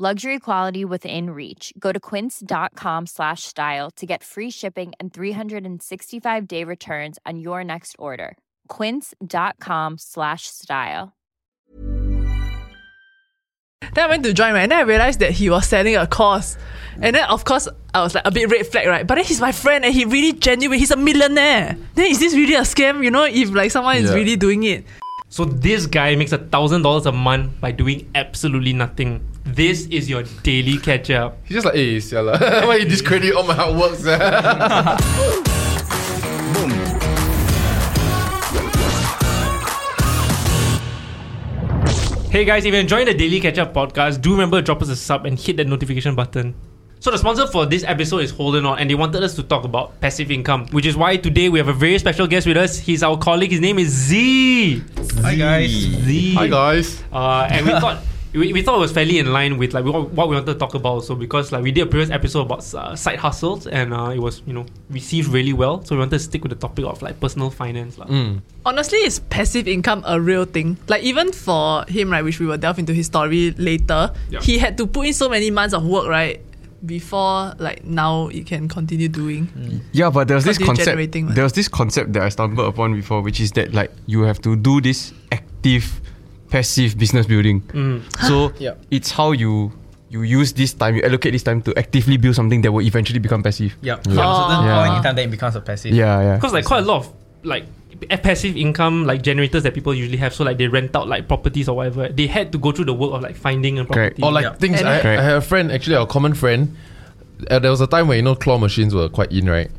Luxury quality within reach. Go to quince.com slash style to get free shipping and 365 day returns on your next order. Quince.com slash style. Then I went to join, right? And then I realized that he was selling a course. And then, of course, I was like a bit red flag, right? But then he's my friend and he really genuine. He's a millionaire. Then is this really a scam? You know, if like someone is really doing it. So this guy makes a thousand dollars a month by doing absolutely nothing. This is your daily catch up. He's just like, hey, siala. Why you discredit all my hard work, sia? Hey guys, if you're enjoying the Daily Catch Up podcast, do remember to drop us a sub and hit that notification button. So the sponsor for this episode is Hodlnaut, and they wanted us to talk about passive income, which is why today we have a very special guest with us. He's our colleague. His name is Tze. Hi guys. Tze. Hi, guys. Uh, and we thought we, we thought it was fairly in line with like what, what we wanted to talk about. So because like we did a previous episode about uh, side hustles, and uh, it was you know received really well. So we wanted to stick with the topic of like personal finance, lah. Mm. Honestly, is passive income a real thing? Like even for him, right, which we will delve into his story later, Yeah. he had to put in so many months of work, right? Before like now you can continue doing. Yeah, but there's this concept. generating, man. There was this concept that I stumbled upon before, which is that like you have to do this active, passive business building. Mm. So Yeah. it's how you you use this time, you allocate this time to actively build something that will eventually become passive. Yep. Yeah. From a certain Yeah. point in time, then it becomes a passive. Yeah, yeah. Because like quite a lot of like p- passive income like generators that people usually have. So like they rent out like properties or whatever. They had to go through the work of like finding a Correct. Or like Yeah. things, I, I Correct. had a friend, actually, our common friend. Uh, there was a time when, you know, claw machines were quite in, right?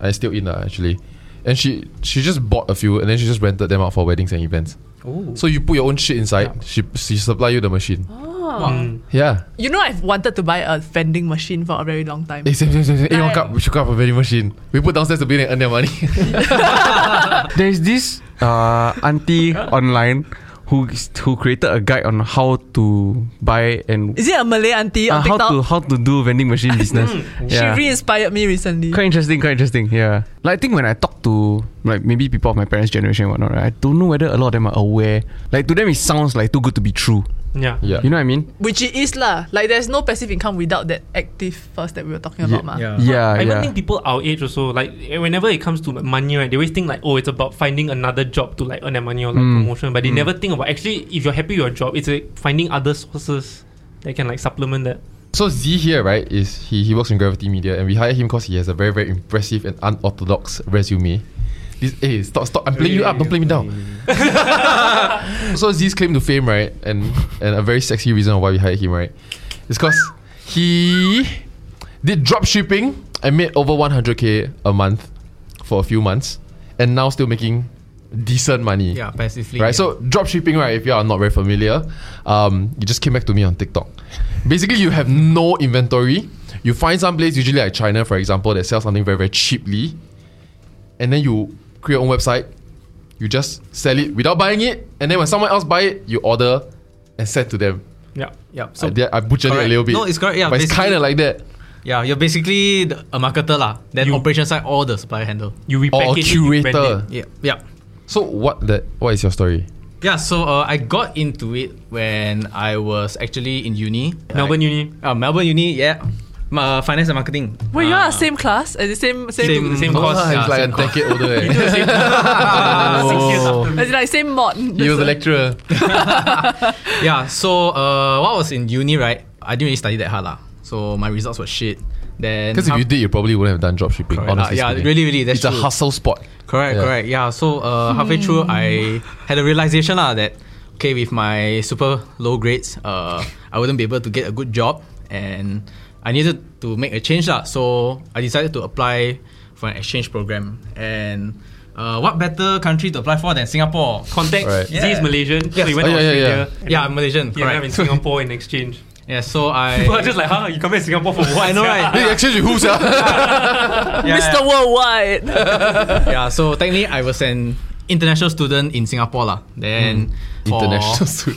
I still in, uh, actually. And she she just bought a few and then she just rented them out for weddings and events. Ooh. So you put your own shit inside, she, she supply you the machine. Mm. Yeah. You know, I've wanted to buy a vending machine for a very long time. Hey, same, same, same, same. Hey, one cup. We should go up a vending machine. We put downstairs to build and earn their money. There's this uh, auntie online who who created a guide on how to buy and Is it a Malay auntie uh, on how to how to do vending machine business. She re-inspired me recently. Quite interesting, quite interesting. Yeah. Like I think when I talk to like maybe people of my parents' generation and whatnot, right, I don't know whether a lot of them are aware. Like to them it sounds like too good to be true. Yeah. yeah. You know what I mean? Which it is lah. Like there's no passive income without that active first that we were talking about, ma. Yeah. Yeah, I even yeah. think people our age also like eh, whenever it comes to money, right, they always think like, oh, it's about finding another job to like earn that money or like Mm. promotion, but they never think about actually if you're happy with your job, it's like finding other sources that can like supplement that. So Tze here, right, is he, he works in Gravity Media and we hired him because he has a very, very impressive and unorthodox resume. Hey, stop, stop. I'm playing you up, don't play me down. so Tze's claim to fame, right, and, and a very sexy reason why we hired him, right, is because he did drop shipping and made over 100k a month for a few months and now still making decent money. Yeah, passively. Right, yeah. so drop shipping, right? If you are not very familiar, um, you just came back to me on TikTok. Basically, you have no inventory. You find some place, usually like China, for example, that sells something very very cheaply, and then you create your own website. You just sell it without buying it, and then when someone else buy it, you order and send to them. Yeah. yeah. So So I, I butchered it a little bit. No, it's correct. Yeah, but it's kind of like that. yeah, you're basically the, a marketer lah. Then You- operation side, all the supplier handle. You Or a repackage it, brand curator. it. Yeah, yeah. So what that? What is your story? Yeah, so uh, I got into it when I was actually in uni. Melbourne Uni. Uh, Melbourne Uni, yeah. Ma- finance and marketing. Wait, you Ah. are same class? As the same same, Same- same No course. lah, yeah, he's like a same course. decade older. eh. Six years Oh. after. As in like same mod. He was a lecturer. yeah, so uh, while I was in uni, right, I didn't really study that hard lah. So my results were shit. Then Because if you did, you probably wouldn't have done dropshipping. Correct. Honestly, Uh, yeah, speaking. really, really, that's it's a hustle spot. Correct, Yeah. correct. Yeah. So uh, halfway through, I had a realization lah that okay, with my super low grades, uh, I wouldn't be able to get a good job, and I needed to make a change lah. So I decided to apply for an exchange program, and uh, what better country to apply for than Singapore? Context. Right. Tze is Malaysian, so Yes. he went Oh, to yeah, yeah, Australia. yeah. and Yeah, I'm Malaysian. He ended up in Singapore in exchange. Yeah, so I. People are just like, huh? You come to Singapore for what? I know, right? Hey, exchange with who, sir? Yeah, Mr. Worldwide. yeah, so technically I was an international student in Singapore lah. Then for- International suit.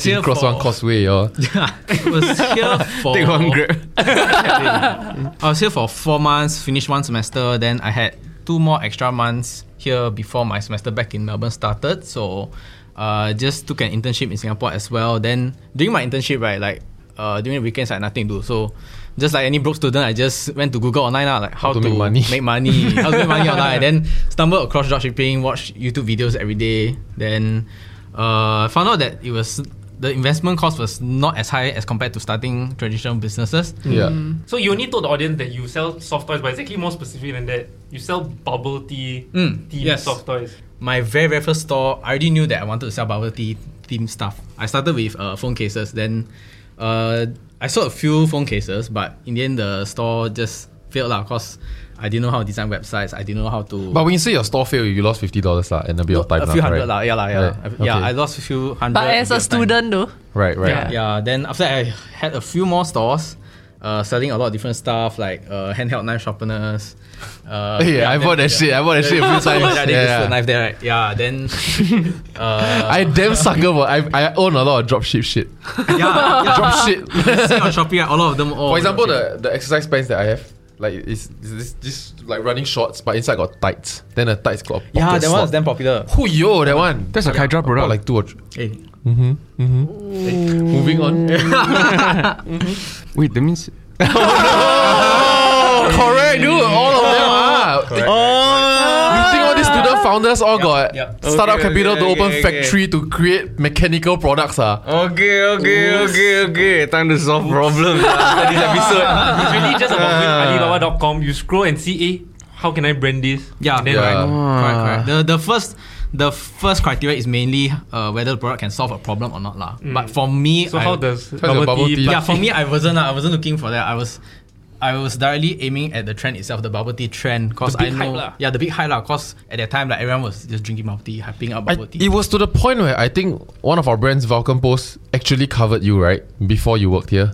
Here Cross one for- causeway, yo. Yeah, I was here for Take one grab. I was here for four months, finished one semester, then I had two more extra months here before my semester back in Melbourne started. So uh, just took an internship in Singapore as well. Then during my internship, right, like uh, during the weekends I had nothing to do. So just like any broke student, I just went to Google online lah, like how, to make money. make money, how to make money online. And then stumbled across dropshipping, watched YouTube videos every day. Then uh, found out that it was the investment cost was not as high as compared to starting traditional businesses. Yeah. So you only told the audience that you sell soft toys, but it's actually more specific than that. You sell bubble tea, Mm, tea yes. soft toys. my very very first store, I already knew that I wanted to sell bubble tea themed stuff. I started with uh, phone cases, then uh, I sold a few phone cases, but in the end the store just failed lah cause I didn't know how to design websites. I didn't know how to. But when you say your store failed, you lost fifty dollars lah, and a bit of time a few lah, hundred right? lah, yeah lah, yeah. Right, I- yeah. okay. I lost a few hundred. But as a of time. student though. Right, right. Yeah. yeah. Then after that, I had a few more stores. Uh, selling a lot of different stuff like uh, handheld knife sharpeners. Uh, Hey, I bought that shit. I bought that shit a few times. yeah, they Yeah, just put yeah. knife there, right? Yeah, then uh, I damn sucker, but I I own a lot of dropship shit. yeah, yeah. Drop shit. see on Shopee, a lot of them all. For example, the, the exercise pants that I have, like it's, it's this, this like running shorts, but inside got tights. Then the tights got a pocket yeah, that slot. one is damn popular. Who yo that one? That's a Hydra I bought product. like two or three. Mm-hmm, mm-hmm. Hey, Moving on. Wait, that means. oh, correct, dude. All of them are. You think all these student founders all got yep. startup Okay, capital okay, to open okay, okay. factory to create mechanical products? Ah, Okay, okay, okay, okay. Time to solve problems after this episode. It's really just about with Alibaba.com. You scroll and see, eh, how can I brand this? yeah, then, Yeah. right, correct, correct. The the first. The first criteria is mainly uh, whether the product can solve a problem or not lah. But for me, So I- how does your bubble, bubble tea? tea? yeah, for me, I wasn't. uh, I wasn't looking for that. I was, I was directly aiming at the trend itself, the bubble tea trend, cause The I big hype know, yeah, the big hype lah. Cause at that time, like everyone was just drinking bubble tea, hyping up I, bubble tea. it was to the point where I think one of our brands, Vulcan Post, actually covered you, right? Before you worked here.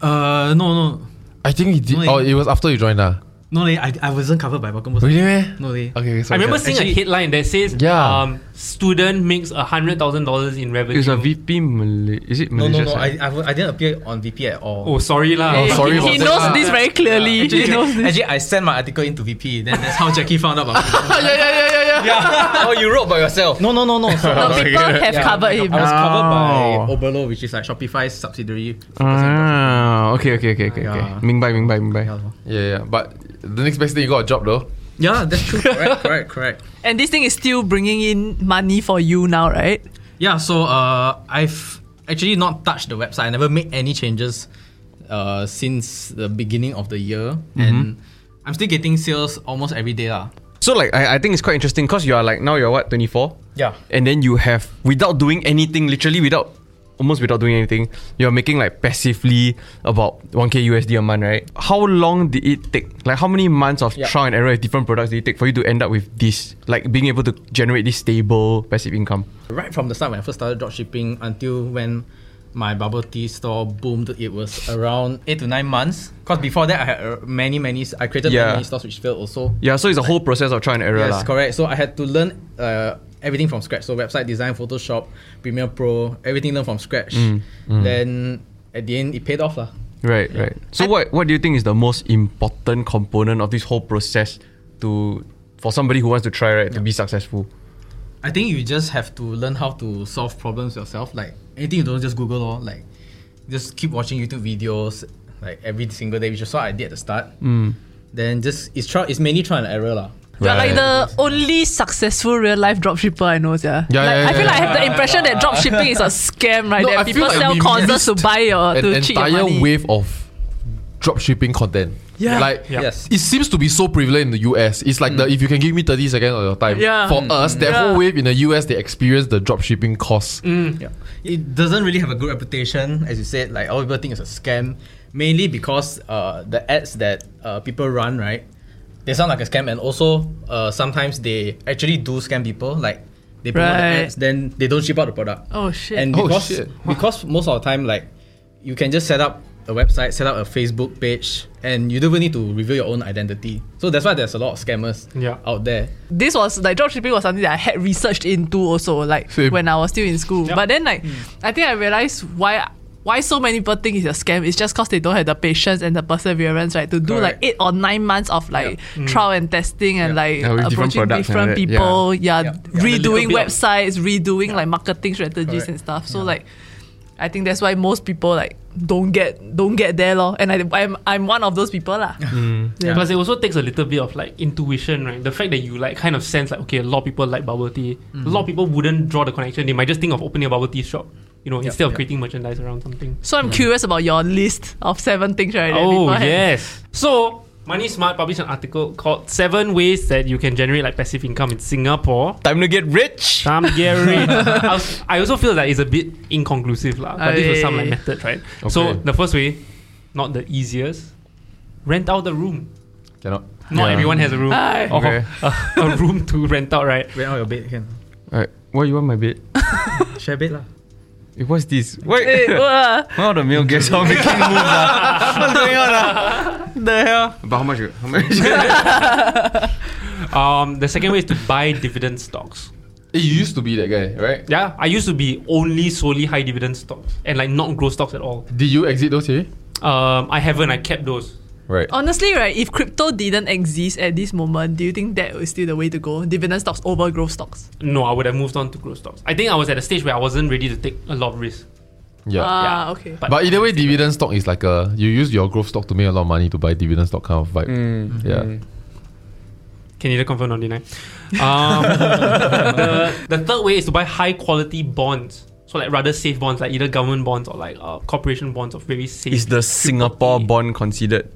uh, no, no, I think he did. No, oh, eh. it was after you joined, ah. No, leh, I, I wasn't covered by Vulcan Post. Really? meh? No, leh. Okay, sorry. I sorry. remember seeing a headline that says Yeah. um, student makes hundred thousand dollars in revenue. It's a VP Malay. Is it No, Malaysia? no, no. I, I, I didn't appear on VP at all. oh, sorry lah. Oh, sorry about he knows Ah. this very clearly. Actually, he knows this. actually, I sent my article into VP. Then that's how Jackie found out about yeah, yeah, yeah, yeah, yeah. oh, you wrote by yourself. No, no, no, no. So, No, people have Yeah, covered him. I was covered by oh. Oberlo, which is like Shopify's subsidiary. Ah, okay, okay, okay, okay, okay. Ming 明白，明白，明白。Yeah. Yeah, yeah. But the next best thing, you got a job though. yeah, that's true. Correct, correct, correct. And this thing is still bringing in money for you now, right? Yeah, so uh, I've actually not touched the website. I never made any changes uh, since the beginning of the year, and I'm still getting sales almost every day lah. So like, I, I think it's quite interesting because you are like now you're what 24, Yeah. and then you have without doing anything, literally without almost without doing anything, you're making like passively about 1k USD a month, right? How long did it take? Like how many months of Yeah. trial and error with different products did it take for you to end up with this, like being able to generate this stable passive income? Right from the start when I first started dropshipping until when my bubble tea store boomed, it was around eight to nine months. Cause before that I had uh, many many I created Yeah. many stores which failed also. Yeah, so it's a whole process of trying and error. Yes, lah. correct. So I had to learn uh, everything from scratch. So website design, Photoshop, Premiere Pro, everything learned from scratch. Mm, Then at the end, it paid off lah. Right, right. So what what do you think is the most important component of this whole process to for somebody who wants to try right to be successful? I think you just have to learn how to solve problems yourself. Like anything you don't just Google or like just keep watching YouTube videos like every single day, which is what I did at the start. Mm. Then just it's trial it's mainly trial and error lah. You're like the only successful real life dropshipper I know, yeah. Yeah, like, yeah, I feel yeah, like I have the impression that dropshipping is a scam, right? No, that I people feel like sell we courses to buy your An to cheat your entire money. wave of dropshipping content. Yeah. Like Yeah. Yes. it seems to be so prevalent in the US. It's like the if you can give me 30 seconds of your time. Yeah. For us, that Yeah. whole wave in the US, they experience the dropshipping costs. Yeah. It doesn't really have a good reputation, as you said. Like all people think it's a scam, mainly because uh, the ads that uh, people run, right? They sound like a scam, and also uh, sometimes they actually do scam people. Like they promote Right. the ads, then they don't ship out the product. Oh shit. And Oh, shit. because most of the time, like you can just set up a website, set up a Facebook page, and you don't even need to reveal your own identity. So that's why there's a lot of scammers Yeah. out there. this was like dropshipping was something that I had researched into also, like Same. when I was still in school. Yep. But then like hmm. I think I realized why why so many people think it's a scam is just because they don't have the patience and the perseverance, right? To do like eight or nine months of like hmm. trial and testing and like Yeah, with different approaching different all that, people, yeah, Yeah. redoing And a little bit of- websites, redoing like marketing strategies Correct. and stuff. So like I think that's why most people like don't get don't get there lor. And I I'm I'm one of those people lah. Mm. Yeah. Plus, it also takes a little bit of like intuition, right? The fact that you like kind of sense like, okay, a lot of people like bubble tea. A lot of mm. people wouldn't draw the connection. They might just think of opening a bubble tea shop, you know, instead of yep. creating merchandise around something. So I'm mm. curious about your list of seven things, right? that Oh yes. So Money Smart published an article called Seven Ways That You Can Generate Like Passive Income in Singapore. Time to get rich. Sam Gary. I, was- I also feel that it's a bit inconclusive, lah. But this was some like Aye. method, right? So the first way, not the easiest, rent out the room. Cannot. Not Yeah. everyone has a room. Aye. Or Okay. a, a room to rent out, right? Rent out your bed, can. Alright, why you want my bed? Share bed lah. Eh, What's this? Wait, Hey, uh, one of the male guests are making moves. ah. What's going on? ah? The hell? But how much? How much? Um, the second way is to buy dividend stocks. Eh, you used to be that guy, right? Yeah, I used to be only solely high dividend stocks and like not growth stocks at all. Did you exit those here? Um, I haven't. I kept those. Right. honestly, right, if crypto didn't exist at this moment, do you think that is still the way to go? Dividend stocks over growth stocks? No, I would have moved on to growth stocks. I think I was at a stage where I wasn't ready to take a lot of risk. Yeah. Ah, Yeah. okay. But, but either way, dividend stock is like a you use your growth stock to make a lot of money to buy dividend stock kind of vibe. Mm, Yeah. mm. can either confirm or deny. Um, the, the third way is to buy high quality bonds. So like rather safe bonds, like either government bonds or like uh, corporation bonds of very safe. Is the Singapore bond considered?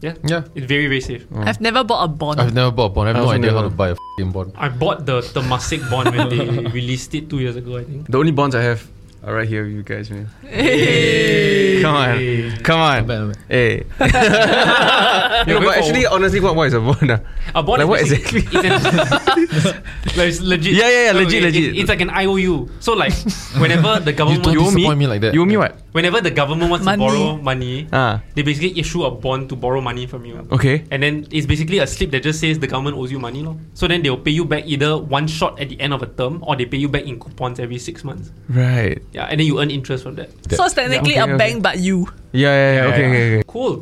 Yeah, Yeah. it's very very safe. I've never bought a bond. I've never bought a bond. I have I no also idea how never. to buy a f***ing bond. I bought the Temasek bond when they released it two years ago. I think. The only bonds I have are right here with you guys, man. Hey. Come on. Come on. Not bad, bad. Hey. You're no, but actually, honestly, what, what is a bond? ah? A bond Like is what basically- it's, an- like it's legit. Yeah, yeah, yeah, No, legit, it- legit. it- it's like an IOU. So like whenever the You government don't You owe me? disappoint me like that. You owe me what? Whenever the government wants Money. to borrow money, Ah, they basically issue a bond to borrow money from you. okay. And then it's basically a slip that just says the government owes you money. Lor. So then they'll pay you back either one shot at the end of a term or they pay you back in coupons every six months. Right. Yeah, and then you earn interest from that. So it's technically Yeah. a Okay, bank, but you. Yeah, yeah, yeah. Okay, Yeah. okay, okay. Cool.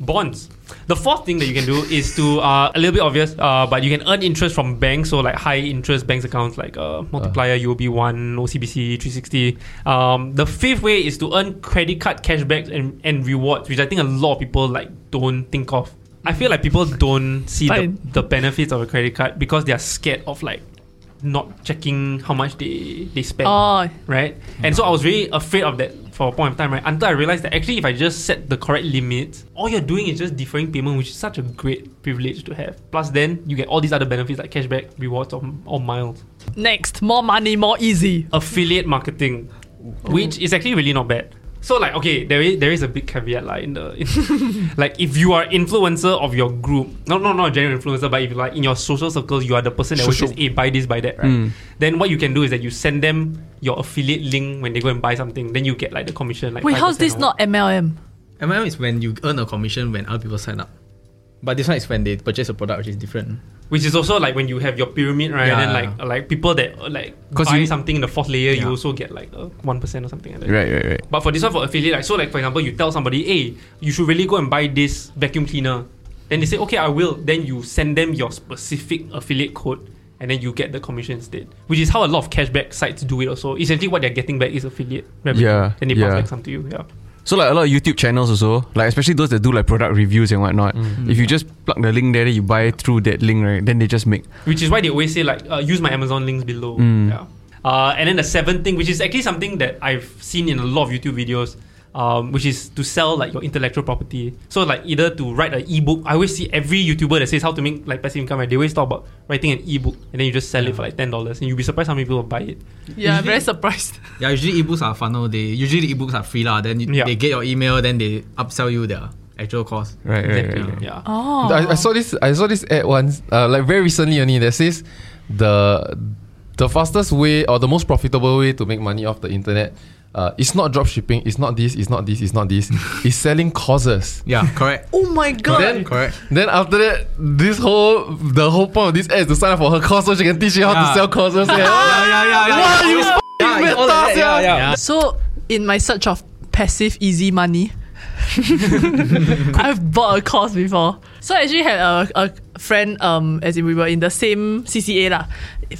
Bonds. The fourth thing that you can do is to uh, a little bit obvious, uh, but you can earn interest from banks, so like high interest banks accounts like uh, Multiplier, UOB One, OCBC, 360. Um, the fifth way is to earn credit card cashbacks and, and rewards, which I think a lot of people like don't think of. I feel like people don't see the, the benefits of a credit card because they are scared of like not checking how much they, they spend Oh, right? And so I was really afraid of that for a point of time, right? Until I realized that actually, if I just set the correct limits, all you're doing is just deferring payment, which is such a great privilege to have. Plus, then you get all these other benefits like cashback, rewards, or, or miles. next, more money, more easy. Affiliate marketing, which is actually really not bad. So like okay, there is there is a big caveat like in the in, like if you are influencer of your group, no no not a general influencer, but if like in your social circles you are the person that always says, hey buy this buy that, right? Mm. Then what you can do is that you send them your affiliate link when they go and buy something. Then you get like the commission. Like Wait, how's this not MLM? MLM is when you earn a commission when other people sign up. But this one is when they purchase a product, which is different. Which is also like when you have your pyramid, right? Yeah. And then like like people that uh, like 'Cause buy you- something in the fourth layer, you also get like one percent or something like that. Right, right, right. But for this one for affiliate, like so like for example, you tell somebody, hey, you should really go and buy this vacuum cleaner. Then they say, okay, I will. Then you send them your specific affiliate code. And then you get the commission instead, which is how a lot of cashback sites do it. Also, essentially, what they're getting back is affiliate revenue. Yeah, Then they pass yeah. back some to you. Yeah. So like a lot of YouTube channels also, like especially those that do like product reviews and whatnot. If you just plug the link there, then you buy through that link, right? Then they just make. which is why they always say like uh, use my Amazon links below. Mm. Yeah. Uh, and then the seventh thing, which is actually something that I've seen in a lot of YouTube videos, um, which is to sell like your intellectual property. So like either to write an ebook. I always see every YouTuber that says how to make like passive income. Right? They always talk about writing an ebook and then you just sell it for like ten dollars, and you'll be surprised how many people will buy it. Yeah, I'm Usually- very surprised. Yeah, usually ebooks are funnel. They usually the ebooks are free lah. Then you, Yeah. they get your email, then they upsell you their actual cost. Right, right, Exactly. right. right. Yeah. Oh. I, I saw this. I saw this ad once, uh, like very recently only. That says the the fastest way or the most profitable way to make money off the internet uh, it's not drop shipping, it's not this, it's not this, it's not this. it's selling courses. Yeah, correct. Oh my god. Then, Correct. then after that, this whole the whole point of this ad is to sign up for her course so she can teach you how Yeah. to sell courses. yeah. Yeah, yeah, yeah, yeah. Wow, you yeah, f***ing it's all meta, that, yeah, sia. yeah. So, in my search of passive easy money, I've bought a course before. So I actually had a, a friend, um, as in we were in the same CCA lah,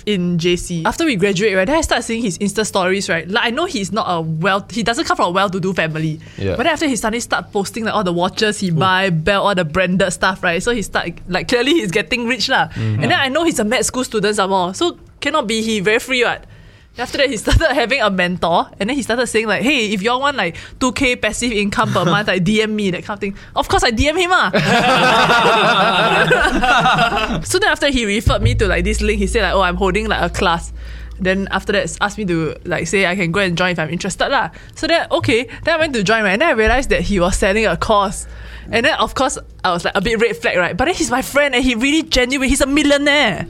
in JC. After we graduate, right, then I start seeing his Insta stories, right. Like I know he's not a well, he doesn't come from a well-to-do family. Yeah. But then after he suddenly start posting like all the watches he buy, belt, all the branded stuff, right. So he start like clearly he's getting rich lah. And mm-hmm. then I know he's a med school student some more, so cannot be he very free what. After that, he started having a mentor, and then he started saying like, "Hey, if y'all want like two k passive income per month, like DM me that kind of thing." Of course, I DM him ah. so then after he referred me to like this link, he said like, "Oh, I'm holding like a class." Then after that, asked me to like say I can go and join if I'm interested lah. So then okay, then I went to join right, and then I realized that he was selling a course. And then of course I was like a bit red flag, right? But then he's my friend and he really genuine. He's a millionaire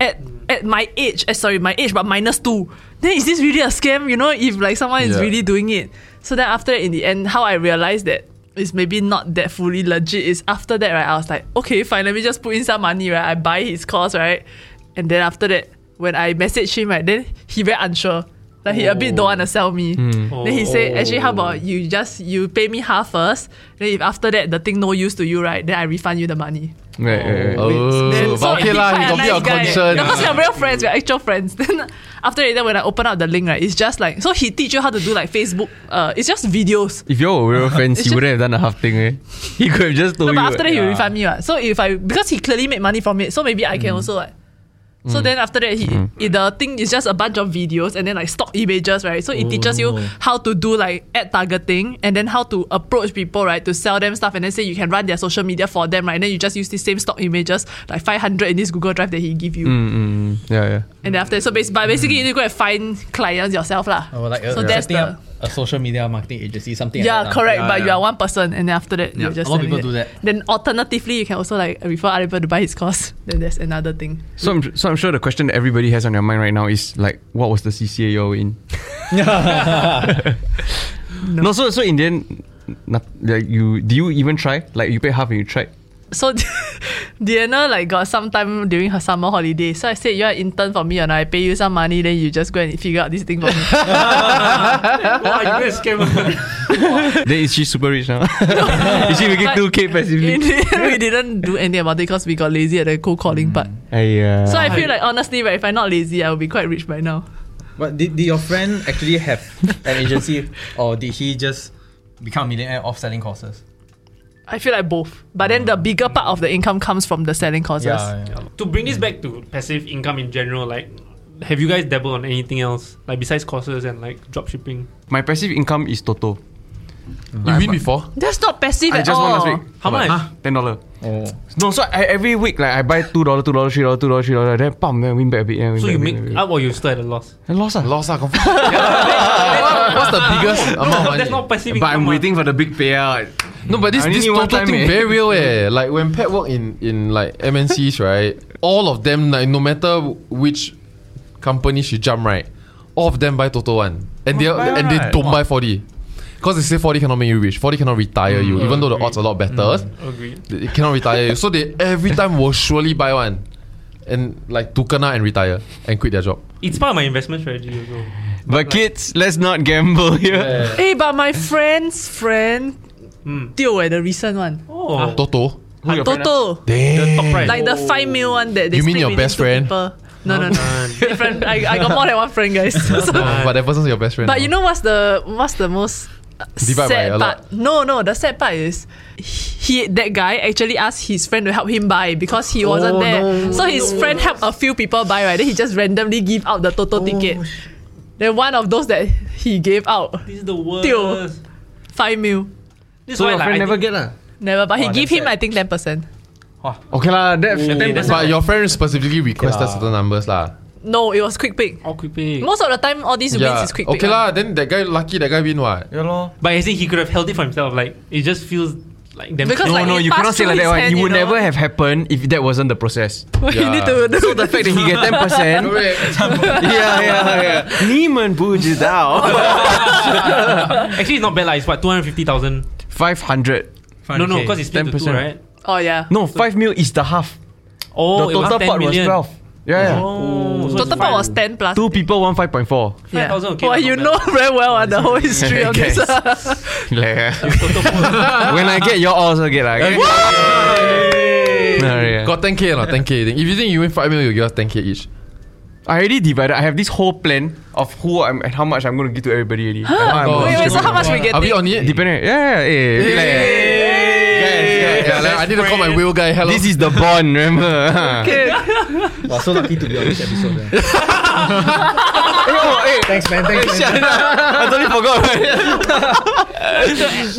at at my age. eh, sorry, my age, but minus two. Then is this really a scam? You know, if like someone is Yeah. really doing it. So then after that, in the end, how I realized that it's maybe not that fully legit is after that, right? I was like, okay, fine, let me just put in some money, right? I buy his course, right? And then after that, when I message him, right, then he very unsure. Like he a bit don't want to sell me. Then he say, actually, how about you just you pay me half first. Then if after that the thing no use to you, right, then I refund you the money. Right, right, right. Oh, Then- but okay he's lah, quite he a got be nice a guy. concern. No, because we're real friends, we're actual friends. Then after that, then when I open up the link, right, it's just like so he teach you how to do like Facebook. Uh, it's just videos. If you were real friends, he wouldn't have done a half thing. Eh? He could have just told No, you. but after that he yeah. will refund me. What. So if I because he clearly made money from it, so maybe I can also like. So then after that, he it, the thing is just a bunch of videos and then like stock images, right? So it teaches you how to do like ad targeting and then how to approach people, right, to sell them stuff and then say you can run their social media for them, right? And then you just use the same stock images, like 500 in this Google Drive that he give you. Mm, mm, mm. Yeah, yeah. And then after, so basically, but basically you need to go and find clients yourself, lah. Or like a, so that's the up a social media marketing agency, something yeah, like that. lah. correct. Yeah, but yeah. you are one person, and then after that, Yeah, you're just a lot of selling people do that. Then alternatively, you can also like refer other people to buy his course. Then there's another thing. So I'm, so I'm sure the question that everybody has on their mind right now is like, what was the CCA you're in? no. so so in the end, not, like you do you even try? Like you pay half and you tried? So Diana like got some time during her summer holiday. So I said you're an intern for me and I pay you some money, then you just go and figure out this thing for me. wow, you guys scam. then is she super rich now? is she making two k passively? we didn't do anything about it because we got lazy at the cold calling part. Ay, uh, So I feel like honestly, right, if I'm not lazy, I will be quite rich by now. But did, did your friend actually have an agency or did he just become a millionaire off selling courses? I feel like both. But then the bigger part of the income comes from the selling courses. Yeah, yeah. to bring this back to passive income in general, like, have you guys dabbled on anything else, like besides courses and like drop shipping? my passive income is Toto. You win before? That's not passive I at just all. won last week. How much? Ten dollar. Oh. No, so I, every week like I buy two dollar, two dollar, three dollar, two dollar, three dollar, then pump, then win back a bit. Then win So back you a bit, make win back up or you still at a loss? I lost ah. Lost ah, confirm. What- What's the biggest amount of money? That's not passive But income. I'm ah. waiting for the big payout. No, but this I this need total time, thing eh. very real eh. Like when Pat work in in like MNCs, right? All of them, like no matter which company she jump, right? All of them buy Toto one, and they buy and they right. don't buy 4D. Because they say 4D cannot make you rich. 4D cannot retire you, even though the odds are a lot better. Agreed. It cannot retire you. So they every time will surely buy one. And like to kena and retire and quit their job. It's part of my investment strategy also. But kids, let's not gamble here. Hey, but my friend's friend, Hmm. Tio, eh, the recent one. Oh, Toto. Who your friend ah? Toto. Damn. top price. Like the 5 mil one that they You mean your best friend? people. No, no, no. Different. I, I got more than one friend, guys. So- but that person's your best friend. but now. you know what's the what's the most Divide sad part? No, no. The sad part is he that guy actually asked his friend to help him buy because he wasn't Oh, there. no. so his friend helped a few people buy right. Then he just randomly give out the Toto ticket. Then one of those that he gave out This is the worst. Tio. five mil. This is So why, your like, friend I never think- get lah. Never, but he Oh, give that's him sad. I think ten percent. Okay lah, that, Okay, that's But your friend specifically requested Yeah. certain numbers lah. No, it was quick pick. All quick pay. Most of the time, all these wins is quick pick. Okay one. lah, then that guy lucky that guy win what? yeah lor. But I think he could have held it for himself. Like it just feels like them. Because No, like, no, it you cannot passed say like through that. his One. hand, It you would know? never have happened if that wasn't the process. you need to do So the fact that he get ten percent, yeah, yeah, yeah. 你们不知道 Actually, it's not bad. Like, it's what two hundred fifty thousand. five hundred. No, no, because it's split to two, 10%. right? Oh yeah. No, five mil is the half. Oh, the it was total 10 part was twelve. Yeah, yeah. Oh, so Total part was ten plus. Two people, one five point four. Yeah. 5,000, okay, Well, not you bad. know very well uh, the whole history of this. Yeah. When I get your also get like. No, yeah. Got 10k or not? 10k. If you think you win 5 million, you give us 10k each. I already divided. I have this whole plan of who I'm and how much I'm going to give to everybody. Already. Oh, gonna wait, wait, so how much we get? Are we on it? Depending. Yeah, yeah, yeah. yeah. Like, Yeah, like, I need to call my wheel guy. Hello. This is the bond, remember? Okay. Wow, so lucky to be on this episode. eh. oh, hey. Thanks, man. Thanks, man. I totally forgot.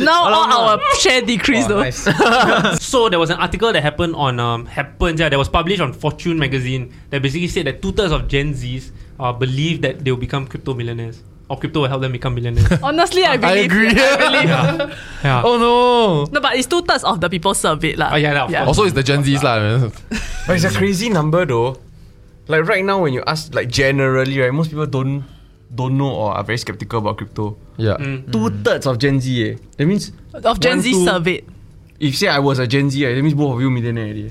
now all our share decreased Wow, though. nice. So there was an article that happened on um happens yeah that was published on Fortune magazine that basically said that two thirds of Gen Zs uh, believe that they will become crypto millionaires or crypto will help them become millionaires. Honestly, I believe. I believe. agree. yeah. oh no. No, but it's two thirds of the people surveyed lah. Oh, yeah, yeah. Also, it's the Gen Zs lah. man. But it's a crazy number though. Like right now, when you ask, like generally, right, most people don't don't know or are very skeptical about crypto. Yeah. Mm. Two thirds of Gen Z, eh. That means Of Gen One, Z two- surveyed. if say I was a Gen Z, eh, that means both of you millionaire already.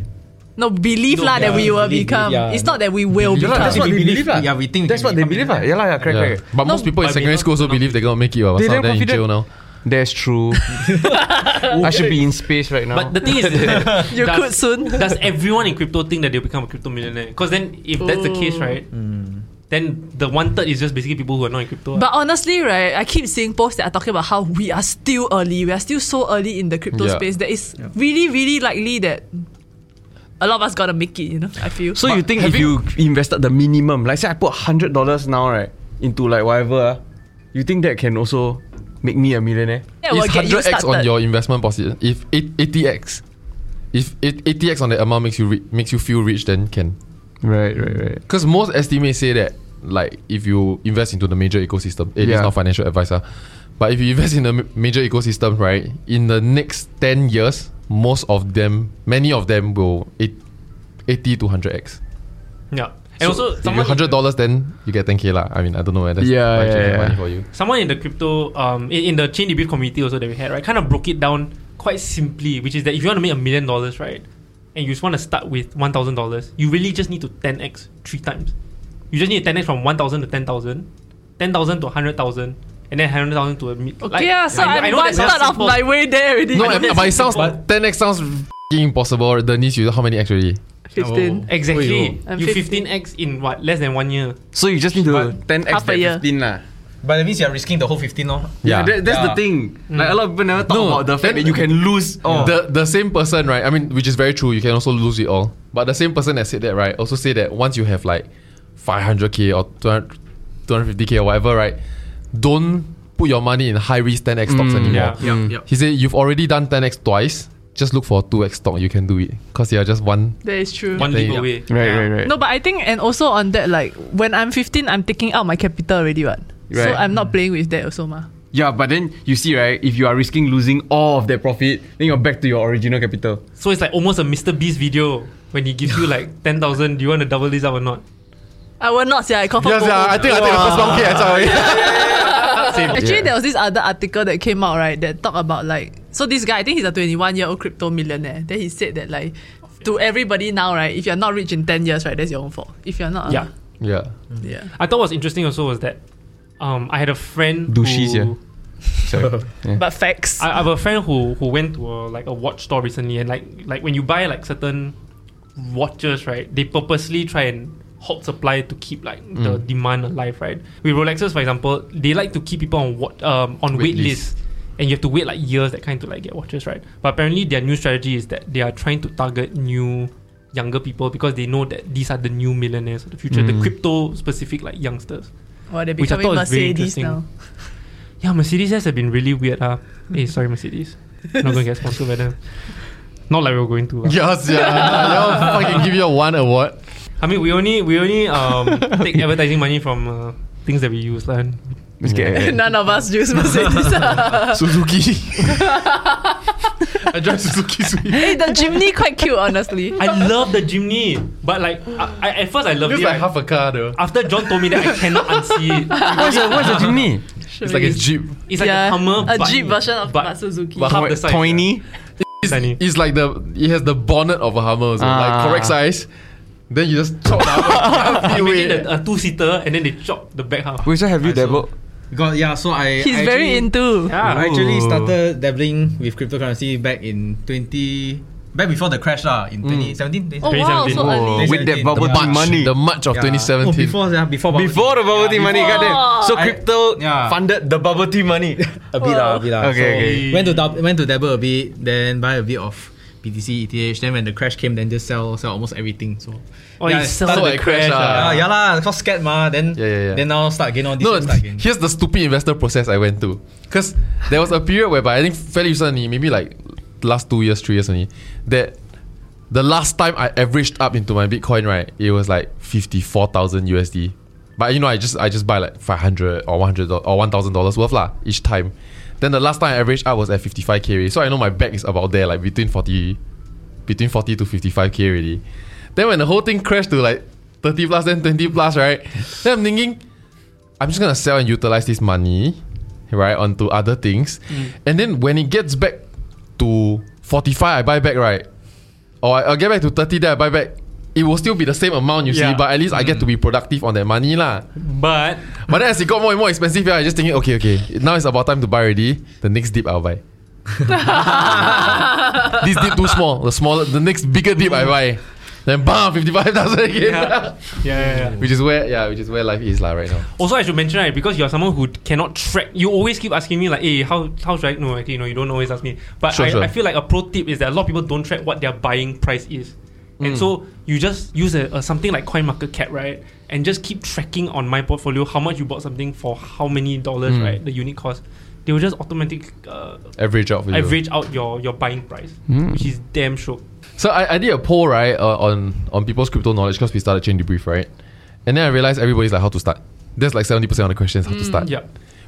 No, believe No, lah that we will believe, become. yeah. It's not that we will Yeah, become. that's what We they believe- believe lah. yeah, we think we That's can what they become believe lah. millionaire. Yeah lah, yeah, correct, Yeah. correct. But most people in secondary school also believe they're gonna make it. But They some damn of them in jail now. That's true. I should be in space right now. But the thing is, that You does, could soon. Does everyone in crypto think that they'll become a crypto millionaire? Because then, if that's the case, right, hmm. then the one third is just basically people who are not in crypto. But honestly, right, I keep seeing posts that are talking about how we are still early. We are still so early in the crypto Yeah. space that it's really, really likely that a lot of us gotta make it. You know, I feel. so you think if having- you invested the minimum, like say I put hundred dollars now, right, into like whatever, ah, you think that can also make me a millionaire? yeah, we'll It's get you 100x on your investment position. If eight- 80x, if eight- 80x on the amount makes you ri- makes you feel rich, then can. Right, right, right. Because most estimates say that, like, if you invest into the major ecosystem, it is Yeah. not financial advice, ah. but if you invest in the major ecosystem, right, in the next 10 years, most of them, many of them will eight, 80 to 100x. yeah. And So also, if you someone, hundred dollars, then you get 10k lah. I mean, I don't know whether that's Yeah, yeah, money for you. someone in the crypto, um, in, in the chain debrief community also that we had, right, kind of broke it down quite simply, which is that if you want to make a million dollars, right, and you just want to start with one thousand dollars, you really just need to 10x three times. You just need to 10x from one thousand to 10,000, 10,000 to hundred thousand, and then hundred thousand to a mi- Okay, yeah, so I know- I'm I know one that's of my way there already. No, I know but it sounds 10x sounds f***ing impossible. Denise, you how many x already? 15. Exactly. Oh, I'm You 15. 15x in what? Less than one year. So you just need to 10x half a that year. 15 lah. But that means you're risking the whole 15, no? Yeah. that, that's the Yeah. thing. Mm. Like a lot of people never talk No, about the fact then- that you can lose. Oh, The the same person, right? I mean, which is very true. You can also lose it all. But the same person that said that, right, also say that once you have like 500k or 200, 250k or whatever, right, don't put your money in high risk 10x stocks Mm, anymore. yeah. yeah, yeah. He said you've already done 10x twice. Just look for 2x stock. You can do it because you are just one. That is true. One There leap away. Right, Yeah. right, right. No, but I think, and also on that, like when I'm 15, I'm taking out my capital already, what? So I'm not playing with that also, ma. Yeah, but then you see, right? If you are risking losing all of that profit, then you're back to your original capital. So it's like almost a Mr. Beast video when he gives you like 10,000. Do you want to double this up or not? I will not yeah. I confirm. Yes, won't. yeah, I think I take the first 1k. I tell Same. Actually, Yeah. there was this other article that came out, right, that talked about like, so this guy, I think he's a 21 year old crypto millionaire. Then he said that, like, to everybody now, right, if you're not rich in 10 years, right, that's your own fault. If you're not, uh, Yeah. Yeah. yeah. I thought was interesting also was that um, I had a friend Douches, who, Sorry. But facts. I, I have a friend who who went to a, like a watch store recently and like like when you buy like certain watches right they purposely try and halt supply to keep like the Mm. demand alive right with Rolexes for example they like to keep people on what um on wait, Wait lists and you have to wait like years that kind to like get watches right but apparently their new strategy is that they are trying to target new younger people because they know that these are the new millionaires of the future the Mm. crypto specific like youngsters Or they're which I becoming thought was very interesting. now. yeah, Mercedes has been really weird. Uh. hey, sorry, Mercedes. Not going to get sponsored by them. Not like we are going to. uh. Yes, yeah. Y'all fucking give you a one award. I mean, we only we only um take advertising money from uh, things that we use. Like, Let's None of us use Mercedes. Suzuki. I drive Suzuki Swift. Hey, the Jimny quite cute, honestly. I love the Jimny, but like I, I, at first I loved Looks it. like right? half a car though. After John told me that I cannot unsee it. What's a what's a Jimny? It's like a Jeep. It's like a Hummer, a but, Jeep version of but, but Suzuki. but half the size. Tiny. It's, it's like the it has the bonnet of a Hummer, so Ah. like correct size. Then you just chop the Hummer. They half uh, make it a, a two seater and then they chop the back half. Which one have you I saw. dabbled? Got yeah. So I He's I very actually- into. Yeah. I actually Ooh. started dabbling with cryptocurrency back in 20 back before the crash lah in mm. 2017. Oh wow, 2017. so Oh, early. with that bubble The tea March- money. The March of Yeah. 2017. Oh, before yeah, before bubble Before the bubble tea Yeah, money, before- goddamn. So I- crypto yeah. funded the bubble tea money. a bit lah, a bit lah. Okay, so okay. Went to dab- went to dabble a bit, then buy a bit of BTC, ETH. Then when the crash came, then just sell sell almost everything. So Oh, Yeah, you it sell started the at crash crash. ah. ah. yeah, yeah lah, cause scared ma. Then Yeah, yeah, yeah. then now start again on this No, one start again. here's the stupid investor process I went to. Because there was a period whereby I think fairly recently, maybe like last two years, three years only, that the last time I averaged up into my Bitcoin, right, it was like 54,000 USD. But you know, I just I just buy like 500 or 100 or 1,000 dollars worth lah each time. Then the last time I averaged up was at 55k already. So I know my back is about there, like between 40, between 40 to 55k already. Then when the whole thing crashed to like 30 plus, then 20 plus, right? Then I'm thinking, I'm just gonna sell and utilize this money, right, onto other things. Mm. And then when it gets back to 45, I buy back, right? Or I, I'll get back to 30, then I buy back. It will still be the same amount, you Yeah. see, but at least I get to be productive on that money, lah. But But then as it got more and more expensive, yeah, I just thinking, okay, okay, now it's about time to buy already. The next dip I'll buy. this dip too small. The smaller, the next bigger dip I buy. Then bam, fifty five thousand again. yeah, yeah, yeah, yeah. which is where, yeah, which is where life is lah right now. Also, I should mention right because you're someone who cannot track. You always keep asking me like, "Hey, how how should I know?" Actually, no, you don't always ask me. But Sure, I, sure. I feel like a pro tip is that a lot of people don't track what their buying price is, and so you just use a, a something like CoinMarketCap, right, and just keep tracking on my portfolio how much you bought something for how many dollars, Mm. right, the unit cost. They will just automatically uh, Average out for you. average out your your buying price, which is damn sure. So I, I did a poll right uh, on on people's crypto knowledge because we started Chain Debrief right, and then I realized everybody's like how to start. There's like seventy percent of the questions how to start. Yeah.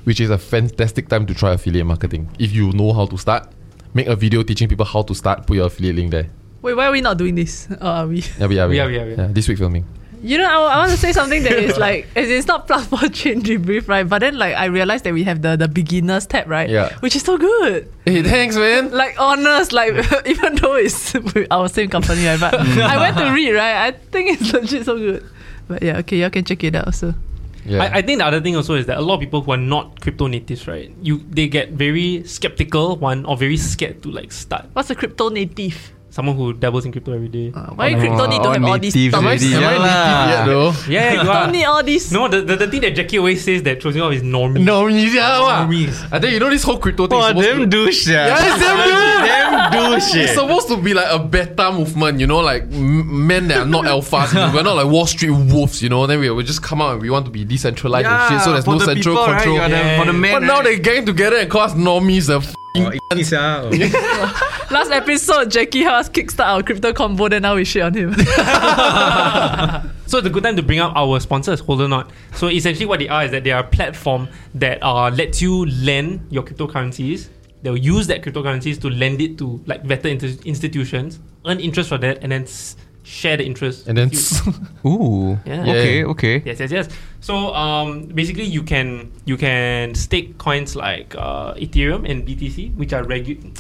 which is a fantastic time to try affiliate marketing if you know how to start. Make a video teaching people how to start. Put your affiliate link there. Wait, why are we not doing this? Uh, are we? Yeah, we are. We are, we are, we are. Yeah, this week filming. You know, I, I want to say something that is like, as it's not plus for Chain Debrief, right? But then, like, I realized that we have the the beginners tab, right? Yeah. Which is so good. Hey, thanks, man. Like, honest, like, even though it's our same company, right? But I went to read, right? I think it's legit so good. But yeah, okay, y'all can check it out also. Yeah. I, I think the other thing also is that a lot of people who are not crypto natives, right? You they get very skeptical one or very scared to like start. What's a crypto native? Someone who dabbles in crypto every day. Uh, why crypto need to all have all these natives stuff? am I, already, am I yeah native yet though? yeah, you Don't are. need all these. No, the, the, the thing that Jackie always says that throws me off is normie. No, yeah, what? Normies. I think you know this whole crypto thing. is Oh, supposed damn to, douche, yeah. Yeah, it's damn douche. damn douche. It's supposed to be like a beta movement, you know, like men that are not alphas. you know, we're not like Wall Street wolves, you know. Then we, we just come out and we want to be decentralized and shit, so there's no the central people, control. You are the- Yeah. for the men. But now right? they're getting together and call us normies. The f- Oh, it's, ah, oh. Last episode, Jackie helped us kickstart our crypto combo, then now we shit on him. So it's a good time to bring up our sponsors, Hodlnaut. So essentially what they are is that they are a platform that uh, lets you lend your cryptocurrencies. They'll use that cryptocurrencies to lend it to like better inter- institutions, earn interest for that, and then s- share the interest. and then with you. Ooh. Yeah. Okay, okay. Yes, yes, yes. So um, basically, you can you can stake coins like uh, Ethereum and BTC, which are regu-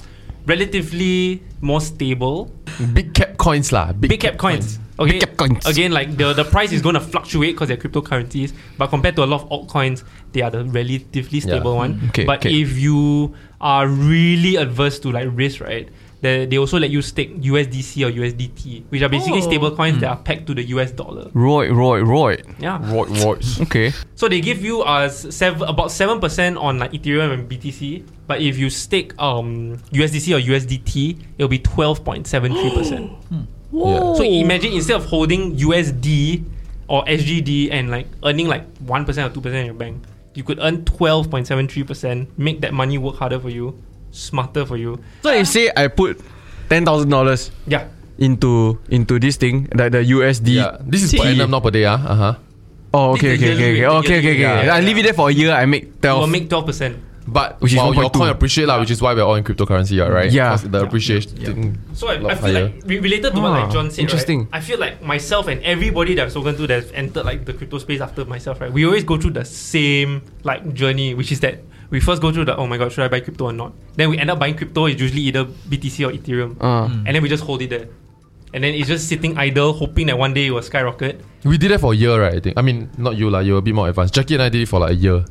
relatively more stable. big cap coins lah. Big cap coins. Okay. Big cap coins. Again, like the the price is going to fluctuate because they're cryptocurrencies, but compared to a lot of altcoins, they are the relatively Yeah. stable one. Mm, okay, but okay. if you are really adverse to like risk, right? They, they also let you stake USDC or USDT, which are basically Oh. stable coins that are pegged to the US dollar. Roy, Roy, Roy. Yeah. Roy, Roy. Okay. So they give you uh, sev- about seven percent on like Ethereum and BTC, but if you stake um USDC or USDT, it'll be twelve point seven three percent. Whoa. So imagine instead of holding USD or SGD and like earning like one percent or two percent in your bank, you could earn twelve point seven three percent. Make that money work harder for you, smarter for you. So if say I put ten thousand dollars Yeah. into into this thing, like the USD. Yeah, this is per T. annum, not per day. Ah, uh huh. Oh, okay, This okay, okay, okay, okay, okay, okay. rate. I Yeah, leave it there for a year. I make You twelve. will make twelve percent. But Which is while your 1.2. coin appreciate lah, which is why we're all in cryptocurrency, ah, right? Yeah. 'Cause the appreciation thing. So I, a lot I feel higher. like re- related to what like Ah, John said, interesting. Right, I feel like myself and everybody that I've spoken to that's entered like the crypto space after myself, right? We always go through the same like journey, which is that we first go through the oh my god, should I buy crypto or not? Then we end up buying crypto. It's usually either BTC or Ethereum, Uh, and then we just hold it there, and then it's just sitting idle, hoping that one day it will skyrocket. We did that for a year, right? I think. I mean, not you lah. You're a bit more advanced. Jackie and I did it for like a year.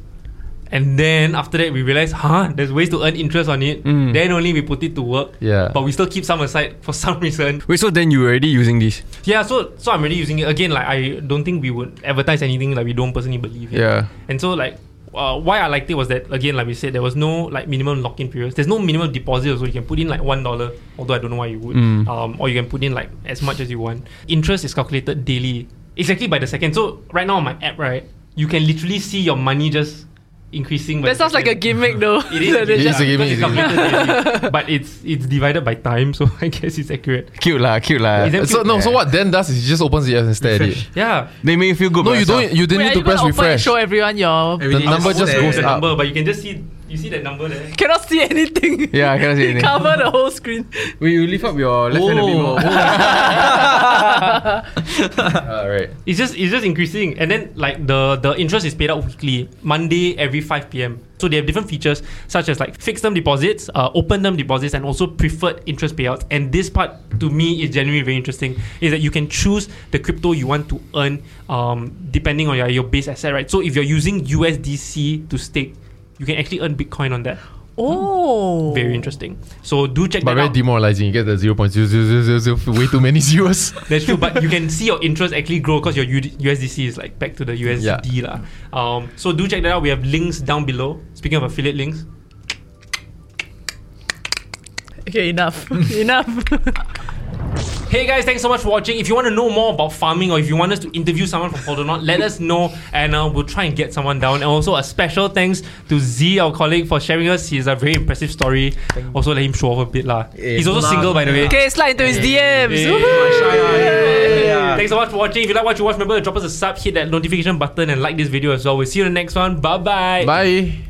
And then after that, we realized, huh, there's ways to earn interest on it. Mm. Then only we put it to work. Yeah. But we still keep some aside for some reason. wait, so then you were already using this? Yeah, so so I'm already using it again. Like I don't think we would advertise anything like we don't personally believe in. Yeah. And so like uh, why I liked it was that again, like we said, there was no like minimum lock-in periods. There's no minimum deposit, so you can put in like one dollar. Although I don't know why you would. Mm. Um, or you can put in like as much as you want. Interest is calculated daily, exactly by the second. So right now on my app, right, you can literally see your money just increasing. That sounds like a gimmick though. It is, It is a gimmick, it's a it's calculated daily. but it's it's divided by time, so I guess it's accurate. Cute lah, cute lah. Is that So no, so what Dan does is he just opens the app and stare at it. Yeah, They make you feel good. No, about you yourself. don't. You didn't Wait, need to press refresh. show everyone your The number just goes the up. number, but you can just see you see that number there. cannot see anything. Yeah, I cannot see anything. Cover the whole screen. Will you lift up your left hand a bit more? Ah, right. It's just it's just increasing, and then like the the interest is paid out weekly, Monday every five p.m. So they have different features such as like fixed term deposits, uh, open term deposits, and also preferred interest payouts. And this part to me is generally very interesting. Is that you can choose the crypto you want to earn, um, depending on your your base asset, right? So if you're using USDC to stake, you can actually earn Bitcoin on that. Oh. Very interesting. So do check But that very out. demoralizing. You get the zero point zero zero zero zero zero. Way too many zeros. That's true, but you can see your interest actually grow because your USDC is like back to the USD lah. Um, so do check that out. We have links down below. Speaking of affiliate links, Okay, enough. enough. hey guys, thanks so much for watching. If you want to know more about farming or if you want us to interview someone from Hodlnaut, let us know and uh, we'll try and get someone down. And also a special thanks to Tze, our colleague, for sharing us his a very impressive story. Also let him show off a bit lah. He's also single by the way. okay, slide into his eh, DMs. Hey. Eh, Woohoo. Thanks so much for watching. If you like what you watch, remember to drop us a sub, hit that notification button, and like this video as well. We'll see you in the next one. Bye bye bye.